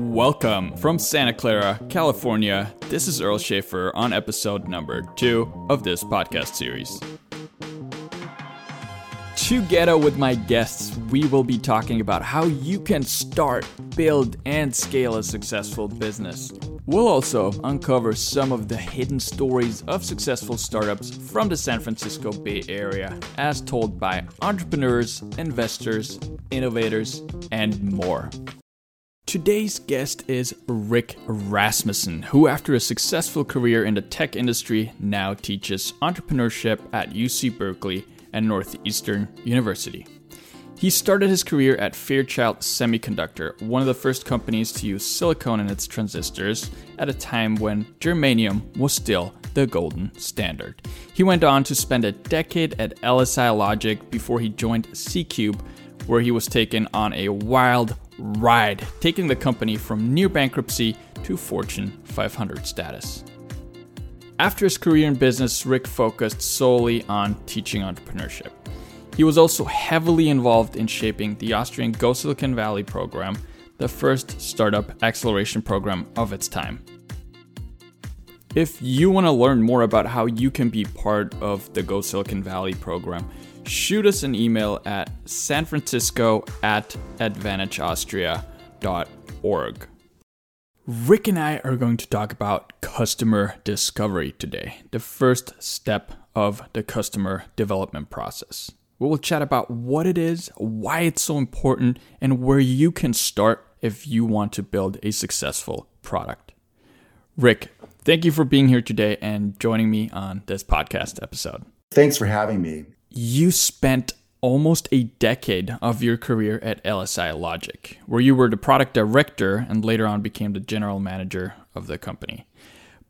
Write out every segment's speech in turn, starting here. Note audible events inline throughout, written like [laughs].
Welcome from Santa Clara, California. This is Earl Schaefer on episode number two of this podcast series. Together with my guests, we will be talking about how you can start, build, and scale a successful business. We'll also uncover some of the hidden stories of successful startups from the San Francisco Bay Area, as told by entrepreneurs, investors, innovators, and more. Today's guest is Rick Rasmussen, who, after a successful career in the tech industry, now teaches entrepreneurship at UC Berkeley and Northeastern University. He started his career at Fairchild Semiconductor, one of the first companies to use silicon in its transistors at a time when germanium was still the golden standard. He went on to spend a decade at LSI Logic before he joined C Cube, where he was taken on a wild ride, taking the company from near bankruptcy to Fortune 500 status. After his career in business, Rick focused solely on teaching entrepreneurship. He was also heavily involved in shaping the Austrian Go Silicon Valley program, the first startup acceleration program of its time. If you want to learn more about how you can be part of the Go Silicon Valley program, shoot us an email at sanfrancisco at advantageaustria.org. Rick and I are going to talk about customer discovery today, the first step of the customer development process. We will chat about what it is, why it's so important, and where you can start if you want to build a successful product. Rick, thank you for being here today and joining me on this podcast episode. Thanks for having me you spent almost a decade of your career at LSI Logic, where you were the product director and later on became the general manager of the company.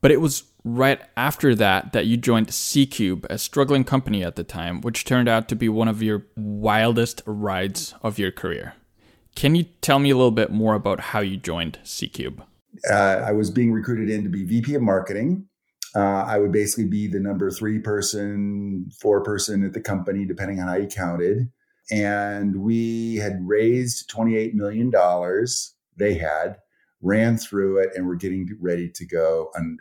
But it was right after that that you joined C Cube, a struggling company at the time, which turned out to be one of your wildest rides of your career. Can you tell me a little bit more about how you joined C Cube? Uh, I was being recruited in to be VP of marketing uh, I would basically be the number three person, four person at the company, depending on how you counted. And we had raised $28 million. They had, ran through it, and were getting ready to go under.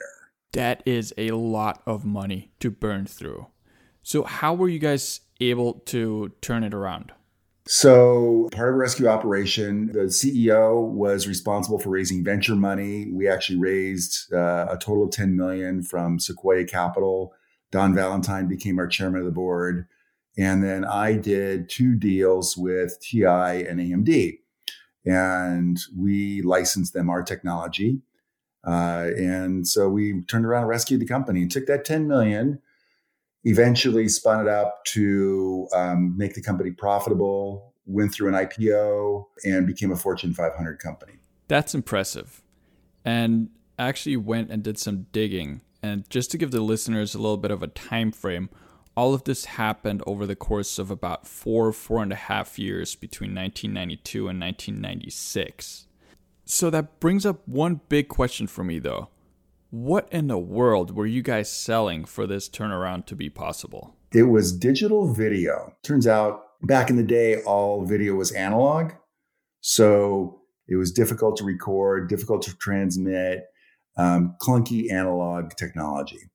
That is a lot of money to burn through. So, how were you guys able to turn it around? So, part of a rescue operation, the CEO was responsible for raising venture money. We actually raised uh, a total of 10 million from Sequoia Capital. Don Valentine became our chairman of the board. And then I did two deals with TI and AMD. And we licensed them our technology. Uh, and so we turned around and rescued the company and took that 10 million eventually spun it up to um, make the company profitable, went through an IPO, and became a Fortune 500 company. That's impressive. And actually went and did some digging. And just to give the listeners a little bit of a time frame, all of this happened over the course of about four, four and a half years between 1992 and 1996. So that brings up one big question for me, though. What in the world were you guys selling for this turnaround to be possible? It was digital video. Turns out back in the day, all video was analog. So it was difficult to record, difficult to transmit, um, clunky analog technology.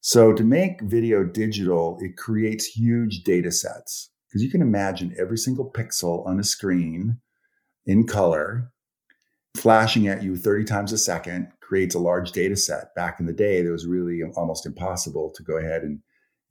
So to make video digital, it creates huge data sets because you can imagine every single pixel on a screen in color flashing at you 30 times a second creates a large data set. Back in the day, it was really almost impossible to go ahead and,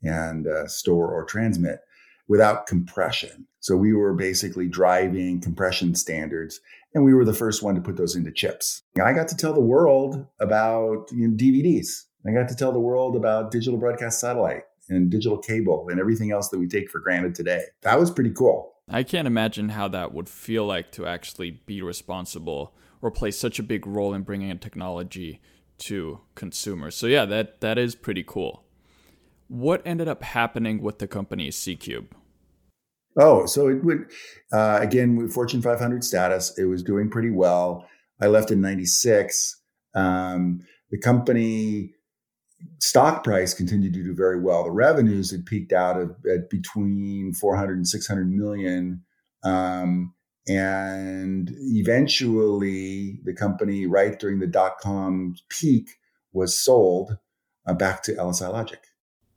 and uh, store or transmit without compression. So we were basically driving compression standards, and we were the first one to put those into chips. I got to tell the world about you know, DVDs. I got to tell the world about digital broadcast satellite and digital cable and everything else that we take for granted today. That was pretty cool. I can't imagine how that would feel like to actually be responsible or play such a big role in bringing a technology to consumers. So yeah, that that is pretty cool. What ended up happening with the company C Cube? Oh, so it would uh, again with Fortune 500 status. It was doing pretty well. I left in '96. Um, the company stock price continued to do very well. The revenues had peaked out at, at between 400 and 600 million. Um, And eventually, the company, right during the dot com peak, was sold uh, back to LSI Logic.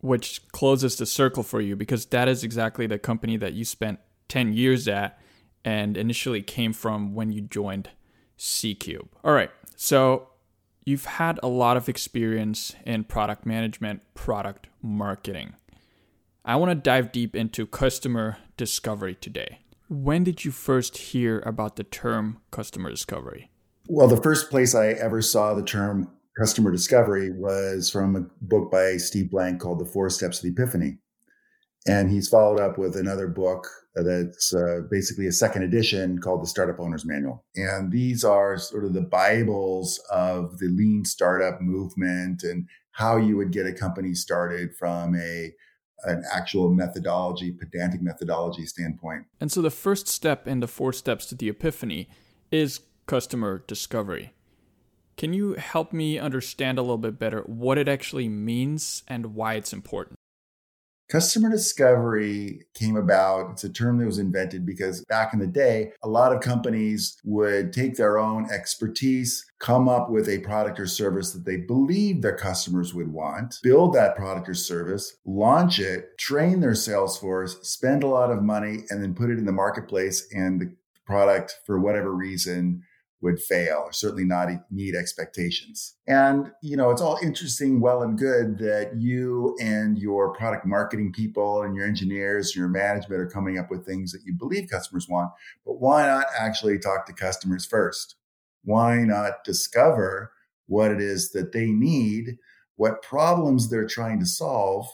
Which closes the circle for you because that is exactly the company that you spent 10 years at and initially came from when you joined C Cube. All right, so you've had a lot of experience in product management, product marketing. I want to dive deep into customer discovery today. When did you first hear about the term customer discovery? Well, the first place I ever saw the term customer discovery was from a book by Steve Blank called The Four Steps of the Epiphany. And he's followed up with another book that's uh, basically a second edition called the Startup Owner's Manual. And these are sort of the Bibles of the lean startup movement and how you would get a company started from a an actual methodology, pedantic methodology standpoint. And so the first step in the four steps to the epiphany is customer discovery. Can you help me understand a little bit better what it actually means and why it's important? Customer discovery came about. It's a term that was invented because back in the day, a lot of companies would take their own expertise, come up with a product or service that they believed their customers would want, build that product or service, launch it, train their sales force, spend a lot of money, and then put it in the marketplace. And the product, for whatever reason, would fail or certainly not meet expectations. And, you know, it's all interesting, well and good that you and your product marketing people and your engineers, and your management are coming up with things that you believe customers want. But why not actually talk to customers first? Why not discover what it is that they need, what problems they're trying to solve,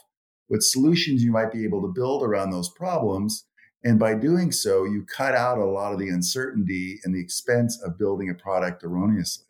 what solutions you might be able to build around those problems, and by doing so, you cut out a lot of the uncertainty and the expense of building a product erroneously.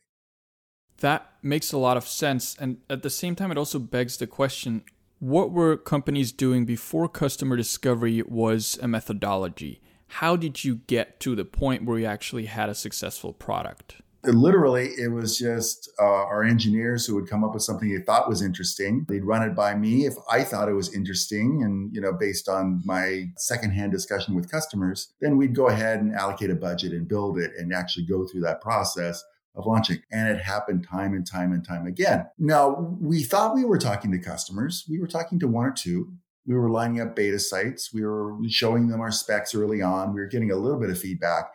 That makes a lot of sense. And at the same time, it also begs the question what were companies doing before customer discovery was a methodology? How did you get to the point where you actually had a successful product? Literally it was just uh, our engineers who would come up with something they thought was interesting they'd run it by me if i thought it was interesting and you know based on my secondhand discussion with customers then we'd go ahead and allocate a budget and build it and actually go through that process of launching. And it happened time and time and time again. Now, we thought we were talking to customers. We were talking to one or two. We were lining up beta sites. We were showing them our specs early on. We were getting a little bit of feedback.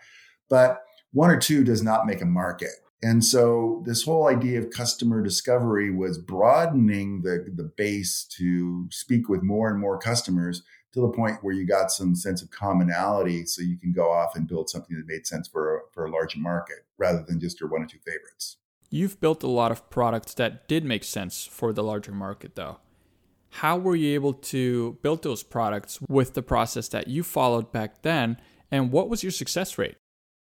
But one or two does not make a market. And so this whole idea of customer discovery was broadening the, the base to speak with more and more customers to the point where you got some sense of commonality so you can go off and build something that made sense for for a larger market rather than just your one or two favorites. You've built a lot of products that did make sense for the larger market though. How were you able to build those products with the process that you followed back then and what was your success rate?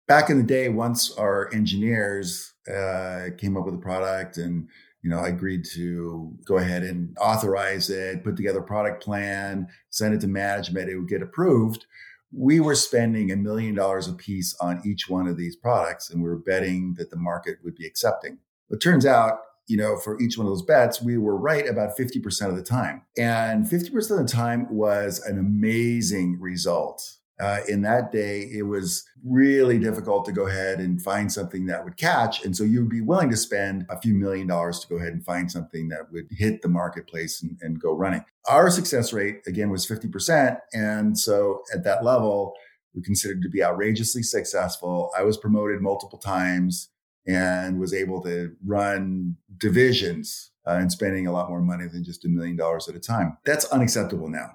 Back in the day, once our engineers uh, came up with a product and you know, I agreed to go ahead and authorize it, put together a product plan, send it to management, it would get approved. We were spending a million dollars a piece on each one of these products, and we were betting that the market would be accepting. It turns out, you know, for each one of those bets, we were right about 50% of the time. And 50% of the time was an amazing result uh, in that day, it was really difficult to go ahead and find something that would catch. And so you would be willing to spend a few million dollars to go ahead and find something that would hit the marketplace and, and go running. Our success rate, again, was 50%. And so at that level, we considered to be outrageously successful. I was promoted multiple times and was able to run divisions uh, and spending a lot more money than just a million dollars at a time. That's unacceptable now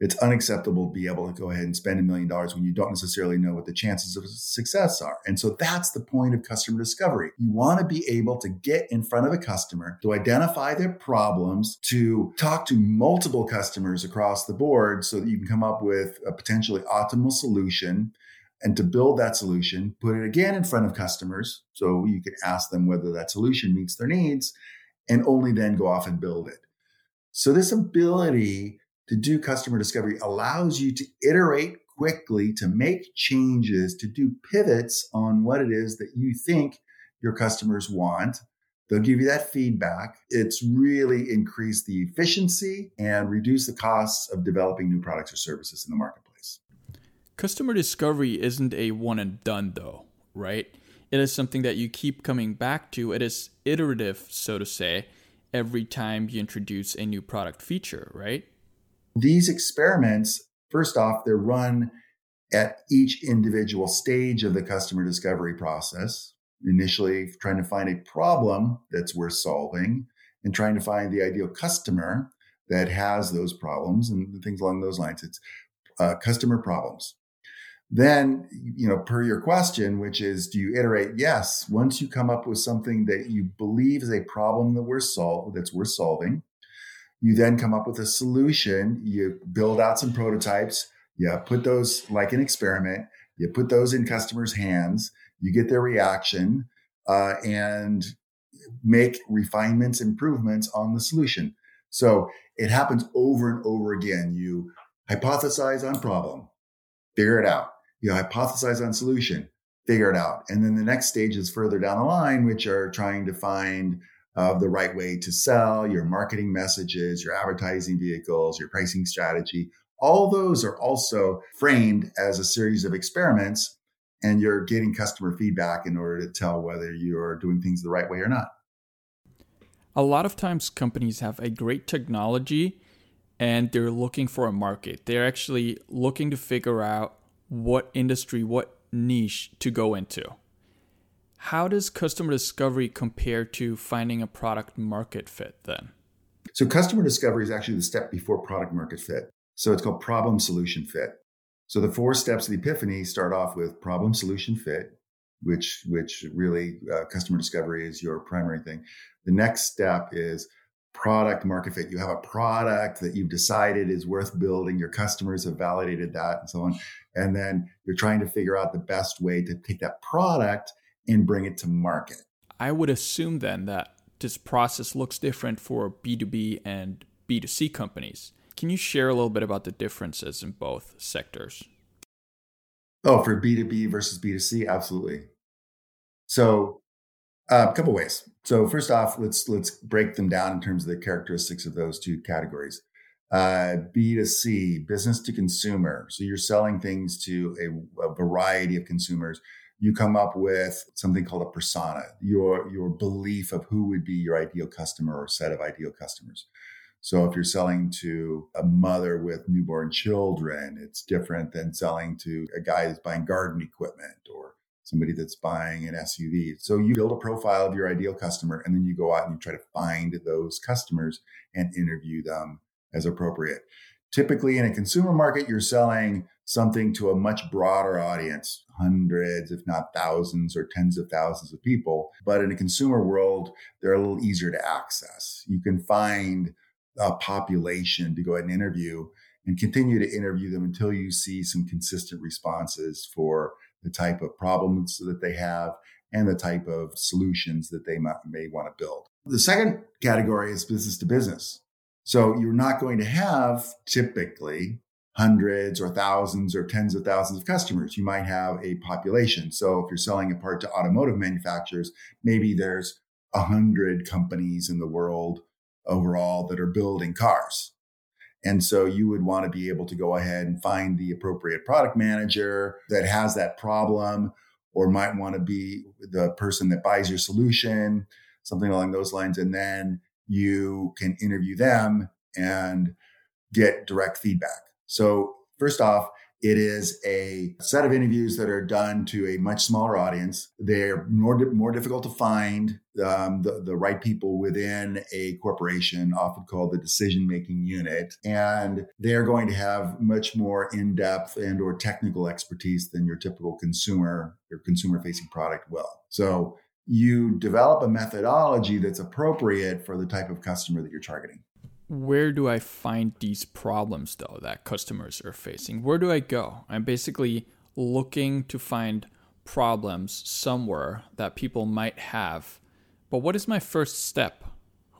it's unacceptable to be able to go ahead and spend a million dollars when you don't necessarily know what the chances of success are. And so that's the point of customer discovery. You want to be able to get in front of a customer to identify their problems, to talk to multiple customers across the board so that you can come up with a potentially optimal solution and to build that solution, put it again in front of customers so you can ask them whether that solution meets their needs and only then go off and build it. So this ability to do customer discovery allows you to iterate quickly, to make changes, to do pivots on what it is that you think your customers want. They'll give you that feedback. It's really increased the efficiency and reduce the costs of developing new products or services in the marketplace. Customer discovery isn't a one and done, though, right? It is something that you keep coming back to. It is iterative, so to say, every time you introduce a new product feature, right? These experiments, first off, they're run at each individual stage of the customer discovery process. Initially, trying to find a problem that's worth solving and trying to find the ideal customer that has those problems and things along those lines. It's uh, customer problems. Then, you know, per your question, which is, do you iterate? Yes. Once you come up with something that you believe is a problem that we're sol- that's worth solving, you then come up with a solution. You build out some prototypes. You put those like an experiment. You put those in customers' hands. You get their reaction uh, and make refinements, improvements on the solution. So it happens over and over again. You hypothesize on problem, figure it out you hypothesize on solution, figure it out. And then the next stage is further down the line, which are trying to find uh, the right way to sell, your marketing messages, your advertising vehicles, your pricing strategy. All those are also framed as a series of experiments, and you're getting customer feedback in order to tell whether you're doing things the right way or not. A lot of times, companies have a great technology and they're looking for a market. They're actually looking to figure out what industry, what niche to go into. How does customer discovery compare to finding a product market fit then? So, customer discovery is actually the step before product market fit. So, it's called problem solution fit. So, the four steps of the epiphany start off with problem solution fit, which, which really uh, customer discovery is your primary thing. The next step is product market fit. You have a product that you've decided is worth building. Your customers have validated that and so on. And then you're trying to figure out the best way to take that product and bring it to market. I would assume then that this process looks different for B2B and B2C companies. Can you share a little bit about the differences in both sectors? Oh, for B2B versus B2C, absolutely. So uh, a couple ways. So first off, let's let's break them down in terms of the characteristics of those two categories. Uh, B2C, business to consumer. So you're selling things to a, a, variety of consumers. You come up with something called a persona, your your belief of who would be your ideal customer or set of ideal customers. So if you're selling to a mother with newborn children, it's different than selling to a guy who's buying garden equipment or somebody that's buying an SUV. So you build a profile of your ideal customer and then you go out and you try to find those customers and interview them as appropriate. Typically in a consumer market, you're selling something to a much broader audience, hundreds, if not thousands or tens of thousands of people. But in a consumer world, they're a little easier to access. You can find a population to go ahead and interview and continue to interview them until you see some consistent responses for the type of problems that they have, and the type of solutions that they may want to build. The second category is business to business. So you're not going to have typically hundreds or thousands or tens of thousands of customers. You might have a population. So if you're selling a part to automotive manufacturers, maybe there's a hundred companies in the world overall that are building cars. And so you would want to be able to go ahead and find the appropriate product manager that has that problem or might want to be the person that buys your solution, something along those lines. And then you can interview them and get direct feedback. So first off, it is a set of interviews that are done to a much smaller audience. They're more, more difficult to find um, the, the right people within a corporation, often called the decision making unit. And they're going to have much more in depth and or technical expertise than your typical consumer or consumer facing product will. So you develop a methodology that's appropriate for the type of customer that you're targeting where do I find these problems though that customers are facing? Where do I go? I'm basically looking to find problems somewhere that people might have. But what is my first step?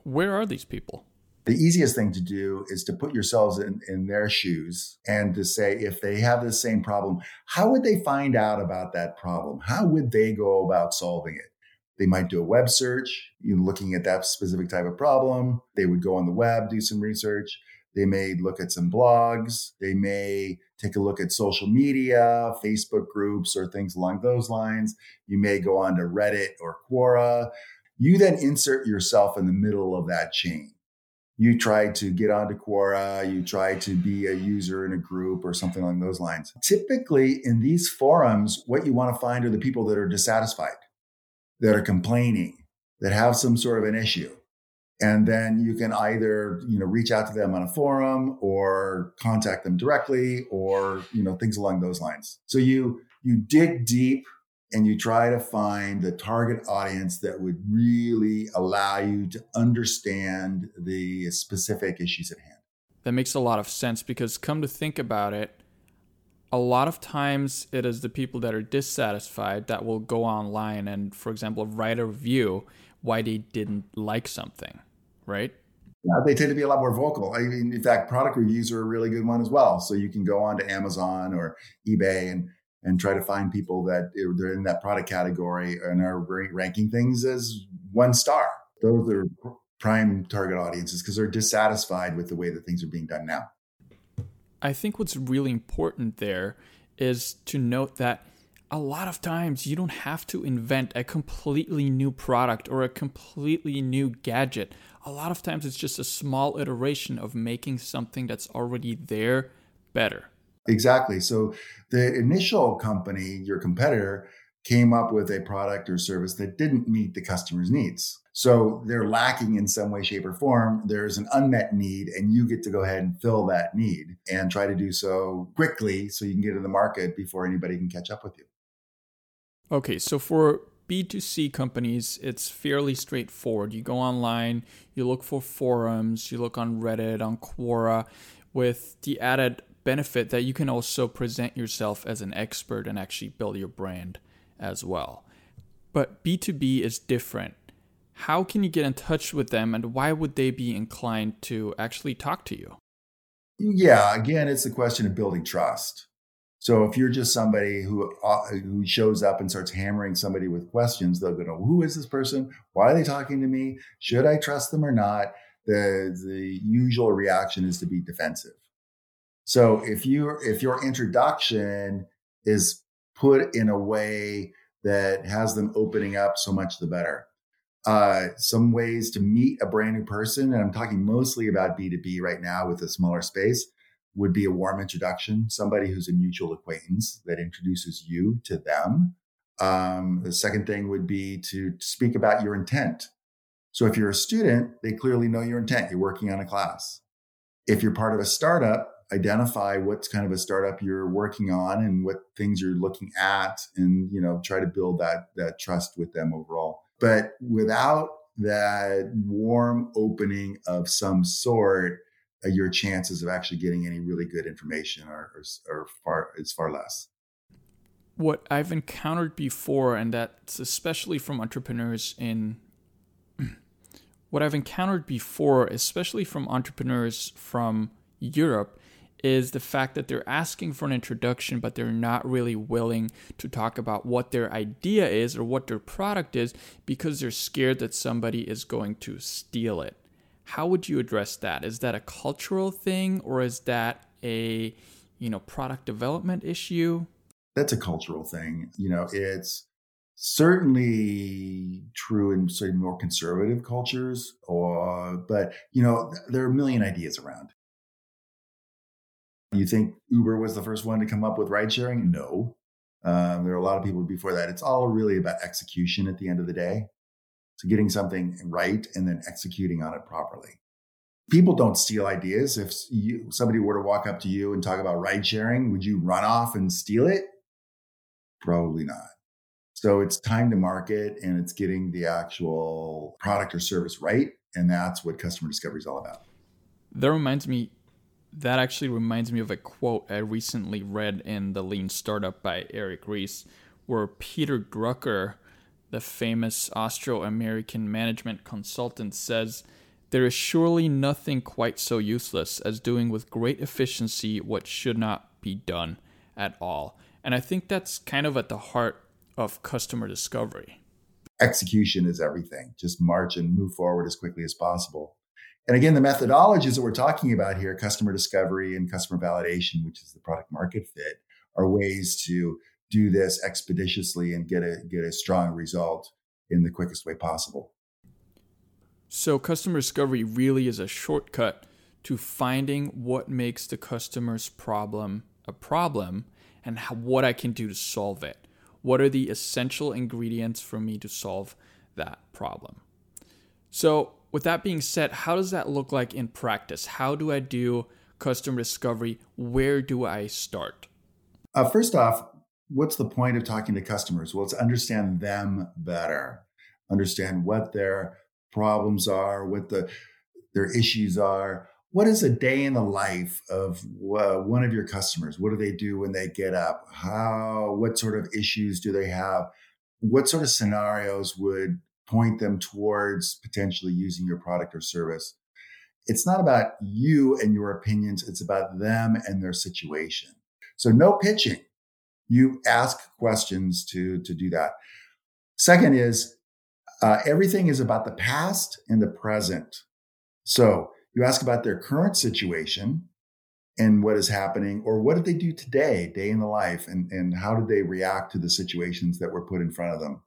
Where are these people? The easiest thing to do is to put yourselves in, in their shoes and to say, if they have the same problem, how would they find out about that problem? How would they go about solving it? They might do a web search, you know, looking at that specific type of problem. They would go on the web, do some research. They may look at some blogs. They may take a look at social media, Facebook groups, or things along those lines. You may go on to Reddit or Quora. You then insert yourself in the middle of that chain. You try to get onto Quora, you try to be a user in a group or something along those lines. Typically, in these forums, what you want to find are the people that are dissatisfied, that are complaining, that have some sort of an issue. And then you can either you know reach out to them on a forum or contact them directly or you know things along those lines. So you you dig deep and you try to find the target audience that would really allow you to understand the specific issues at hand. That makes a lot of sense because come to think about it a lot of times it is the people that are dissatisfied that will go online and for example write a review why they didn't like something right? Yeah, they tend to be a lot more vocal. I mean, in fact, product reviews are a really good one as well. So you can go on to Amazon or eBay and and try to find people that they're in that product category and are ranking things as one star. Those are prime target audiences because they're dissatisfied with the way that things are being done now. I think what's really important there is to note that a lot of times you don't have to invent a completely new product or a completely new gadget. A lot of times it's just a small iteration of making something that's already there better. Exactly. So the initial company, your competitor, came up with a product or service that didn't meet the customer's needs. So they're lacking in some way, shape, or form. There's an unmet need, and you get to go ahead and fill that need and try to do so quickly so you can get in the market before anybody can catch up with you. Okay, so for B2C companies, it's fairly straightforward. You go online, you look for forums, you look on Reddit, on Quora, with the added benefit that you can also present yourself as an expert and actually build your brand as well. But B2B is different. How can you get in touch with them and why would they be inclined to actually talk to you? Yeah, again, it's a question of building trust. So if you're just somebody who uh, who shows up and starts hammering somebody with questions, they'll go, "Who is this person? Why are they talking to me? Should I trust them or not?" The the usual reaction is to be defensive. So if you if your introduction is put in a way that has them opening up, so much the better. Uh, some ways to meet a brand new person, and I'm talking mostly about B2B right now with a smaller space would be a warm introduction, somebody who's a mutual acquaintance that introduces you to them. Um, the second thing would be to speak about your intent. So if you're a student, they clearly know your intent. You're working on a class. If you're part of a startup, identify what kind of a startup you're working on and what things you're looking at and you know try to build that that trust with them overall but without that warm opening of some sort uh, your chances of actually getting any really good information are, are, are far is far less. What I've encountered before, and that's especially from entrepreneurs in [clears throat] what I've encountered before, especially from entrepreneurs from Europe, is the fact that they're asking for an introduction, but they're not really willing to talk about what their idea is or what their product is because they're scared that somebody is going to steal it. How would you address that? Is that a cultural thing or is that a, you know, product development issue? That's a cultural thing. You know, it's certainly true in say more conservative cultures or but you know there are a million ideas around you think uber was the first one to come up with ride sharing no um, there are a lot of people before that it's all really about execution at the end of the day so getting something right and then executing on it properly. People don't steal ideas. If you, somebody were to walk up to you and talk about ride sharing, would you run off and steal it? Probably not. So it's time to market and it's getting the actual product or service right. And that's what customer discovery is all about. That reminds me, that actually reminds me of a quote I recently read in The Lean Startup by Eric Ries, where Peter Drucker the famous Austro American management consultant, says, There is surely nothing quite so useless as doing with great efficiency what should not be done at all. And I think that's kind of at the heart of customer discovery. execution is everything. Just march and move forward as quickly as possible. And again, the methodologies that we're talking about here, customer discovery and customer validation, which is the product market fit, are ways to do this expeditiously and get a get a strong result in the quickest way possible. So customer discovery really is a shortcut to finding what makes the customer's problem a problem and how, what I can do to solve it. What are the essential ingredients for me to solve that problem? So, with that being said, how does that look like in practice? How do I do customer discovery? Where do I start? Uh, first off, what's the point of talking to customers? Well, it's understand them better, understand what their problems are, what the their issues are. What is a day in the life of uh, one of your customers? What do they do when they get up? How? What sort of issues do they have? What sort of scenarios would point them towards potentially using your product or service? It's not about you and your opinions. It's about them and their situation. So no pitching. You ask questions to, to do that. Second is uh, everything is about the past and the present. So you ask about their current situation and what is happening, or what did they do today, day in the life, and, and how did they react to the situations that were put in front of them?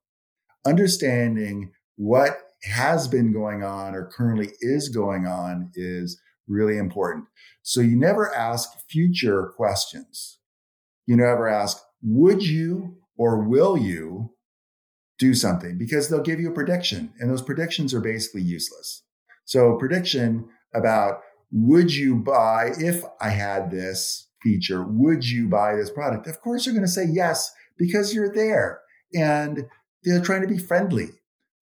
Understanding what has been going on or currently is going on is really important. So you never ask future questions. You never ask, would you or will you do something? Because they'll give you a prediction, and those predictions are basically useless. So, prediction about would you buy, if I had this feature, would you buy this product? Of course, you're going to say yes because you're there and they're trying to be friendly.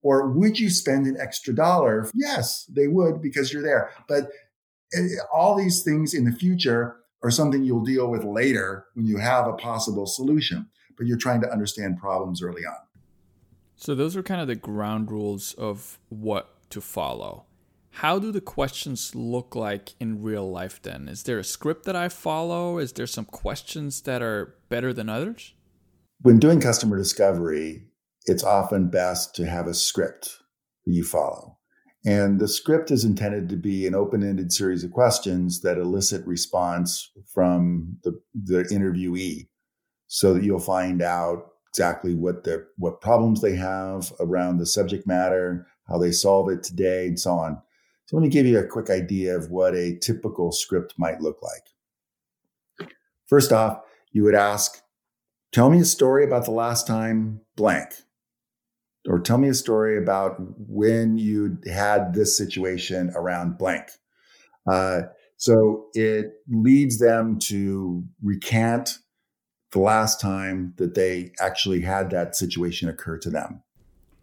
Or would you spend an extra dollar? Yes, they would because you're there. But eh, all these things in the future are something you'll deal with later when you have a possible solution, but you're trying to understand problems early on. So, those are kind of the ground rules of what to follow. How do the questions look like in real life then? Is there a script that I follow? Is there some questions that are better than others? When doing customer discovery, it's often best to have a script that you follow. And the script is intended to be an open ended series of questions that elicit response from the, the interviewee so that you'll find out exactly what the what problems they have around the subject matter, how they solve it today, and so on. So let me give you a quick idea of what a typical script might look like. First off, you would ask, tell me a story about the last time blank. Or tell me a story about when you had this situation around blank. Uh, so it leads them to recant the last time that they actually had that situation occur to them.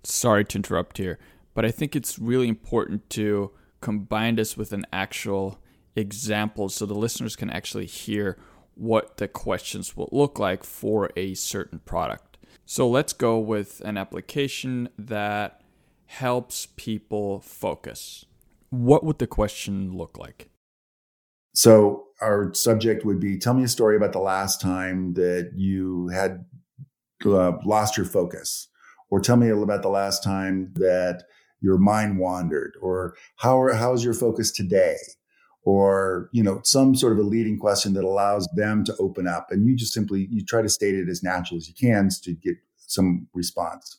Sorry to interrupt here, but I think it's really important to combine this with an actual example so the listeners can actually hear what the questions will look like for a certain product. So let's go with an application that helps people focus. What would the question look like? So our subject would be tell me a story about the last time that you had uh, lost your focus or tell me about the last time that your mind wandered or how how's your focus today or you know some sort of a leading question that allows them to open up and you just simply you try to state it as natural as you can to get some response.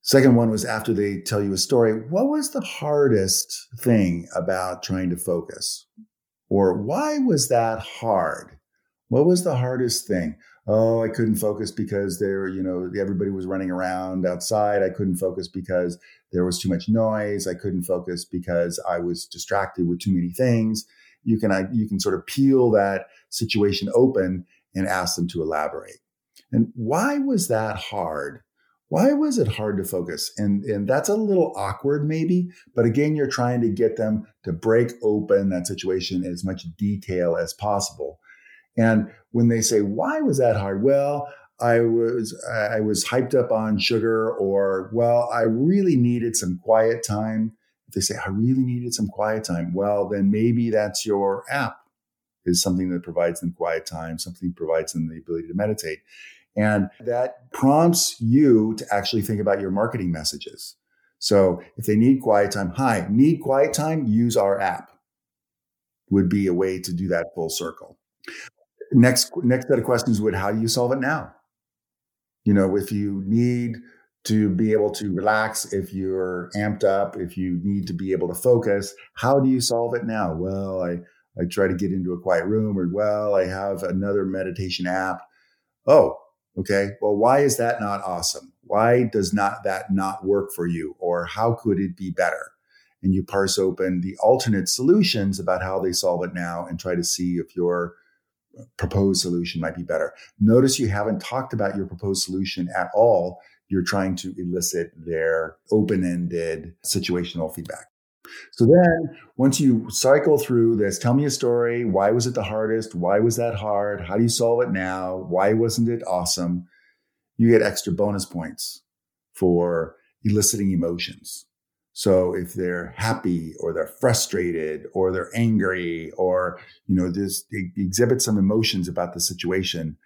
Second one was after they tell you a story what was the hardest thing about trying to focus? Or why was that hard? What was the hardest thing oh, I couldn't focus because there, you know, everybody was running around outside. I couldn't focus because there was too much noise. I couldn't focus because I was distracted with too many things. You can, I, you can sort of peel that situation open and ask them to elaborate. And why was that hard? Why was it hard to focus? And, and that's a little awkward, maybe, but again, you're trying to get them to break open that situation in as much detail as possible and when they say, why was that hard? Well, I was I was hyped up on sugar, or well, I really needed some quiet time. If they say I really needed some quiet time, well, then maybe that's your app is something that provides them quiet time, something that provides them the ability to meditate. And that prompts you to actually think about your marketing messages. So if they need quiet time, hi, need quiet time, use our app would be a way to do that full circle. Next, next set of questions would, how do you solve it now? You know, if you need to be able to relax, if you're amped up, if you need to be able to focus, how do you solve it now? Well, I, I try to get into a quiet room or, well, I have another meditation app. Oh, okay. Well, why is that not awesome? Why does not that not work for you? Or how could it be better? And you parse open the alternate solutions about how they solve it now and try to see if your proposed solution might be better. Notice you haven't talked about your proposed solution at all. You're trying to elicit their open ended situational feedback. So then once you cycle through this, tell me a story. Why was it the hardest? Why was that hard? How do you solve it now? Why wasn't it awesome? You get extra bonus points for eliciting emotions. So if they're happy or they're frustrated or they're angry or, you know, this exhibit some emotions about the situation,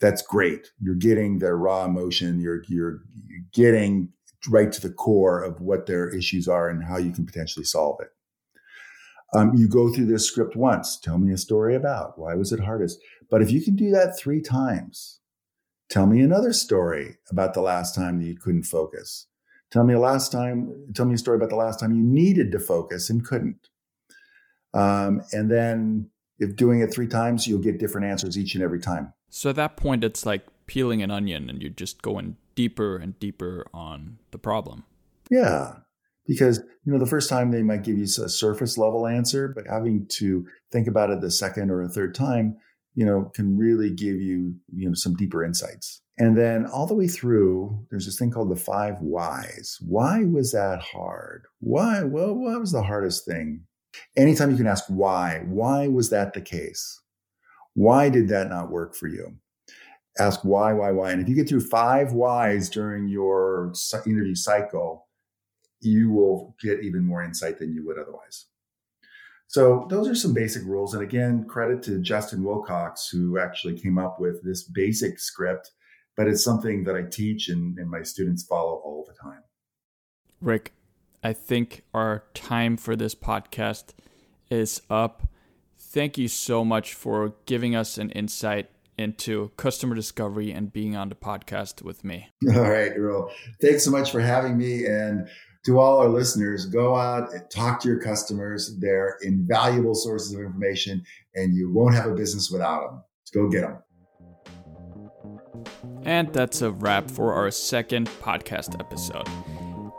that's great. You're getting their raw emotion. You're, you're, you're getting right to the core of what their issues are and how you can potentially solve it. Um, you go through this script once. Tell me a story about why was it hardest. But if you can do that three times, tell me another story about the last time that you couldn't focus. Tell me a last time. Tell me a story about the last time you needed to focus and couldn't. Um, and then, if doing it three times, you'll get different answers each and every time. So at that point, it's like peeling an onion, and you're just going deeper and deeper on the problem. Yeah, because you know the first time they might give you a surface level answer, but having to think about it the second or a third time, you know, can really give you you know some deeper insights. And then all the way through, there's this thing called the five whys. Why was that hard? Why? Well, what was the hardest thing? Anytime you can ask why, why was that the case? Why did that not work for you? Ask why, why, why. And if you get through five whys during your interview cycle, you will get even more insight than you would otherwise. So those are some basic rules. And again, credit to Justin Wilcox, who actually came up with this basic script but it's something that I teach and, and my students follow all the time. Rick, I think our time for this podcast is up. Thank you so much for giving us an insight into customer discovery and being on the podcast with me. [laughs] All right, Earl. Thanks so much for having me. And to all our listeners, go out and talk to your customers. They're invaluable sources of information, and you won't have a business without them. go get them. And that's a wrap for our second podcast episode.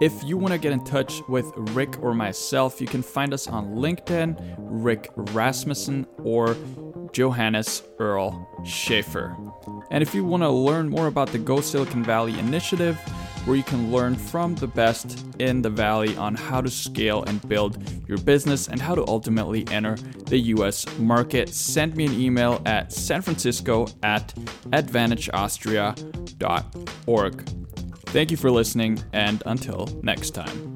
If you want to get in touch with Rick or myself, you can find us on LinkedIn, Rick Rasmussen, or Johannes Earl Schaefer. And if you want to learn more about the Go Silicon Valley initiative, where you can learn from the best in the Valley on how to scale and build your business and how to ultimately enter the US market, send me an email at sanfrancisco at advantageaustria.org. Thank you for listening, and until next time.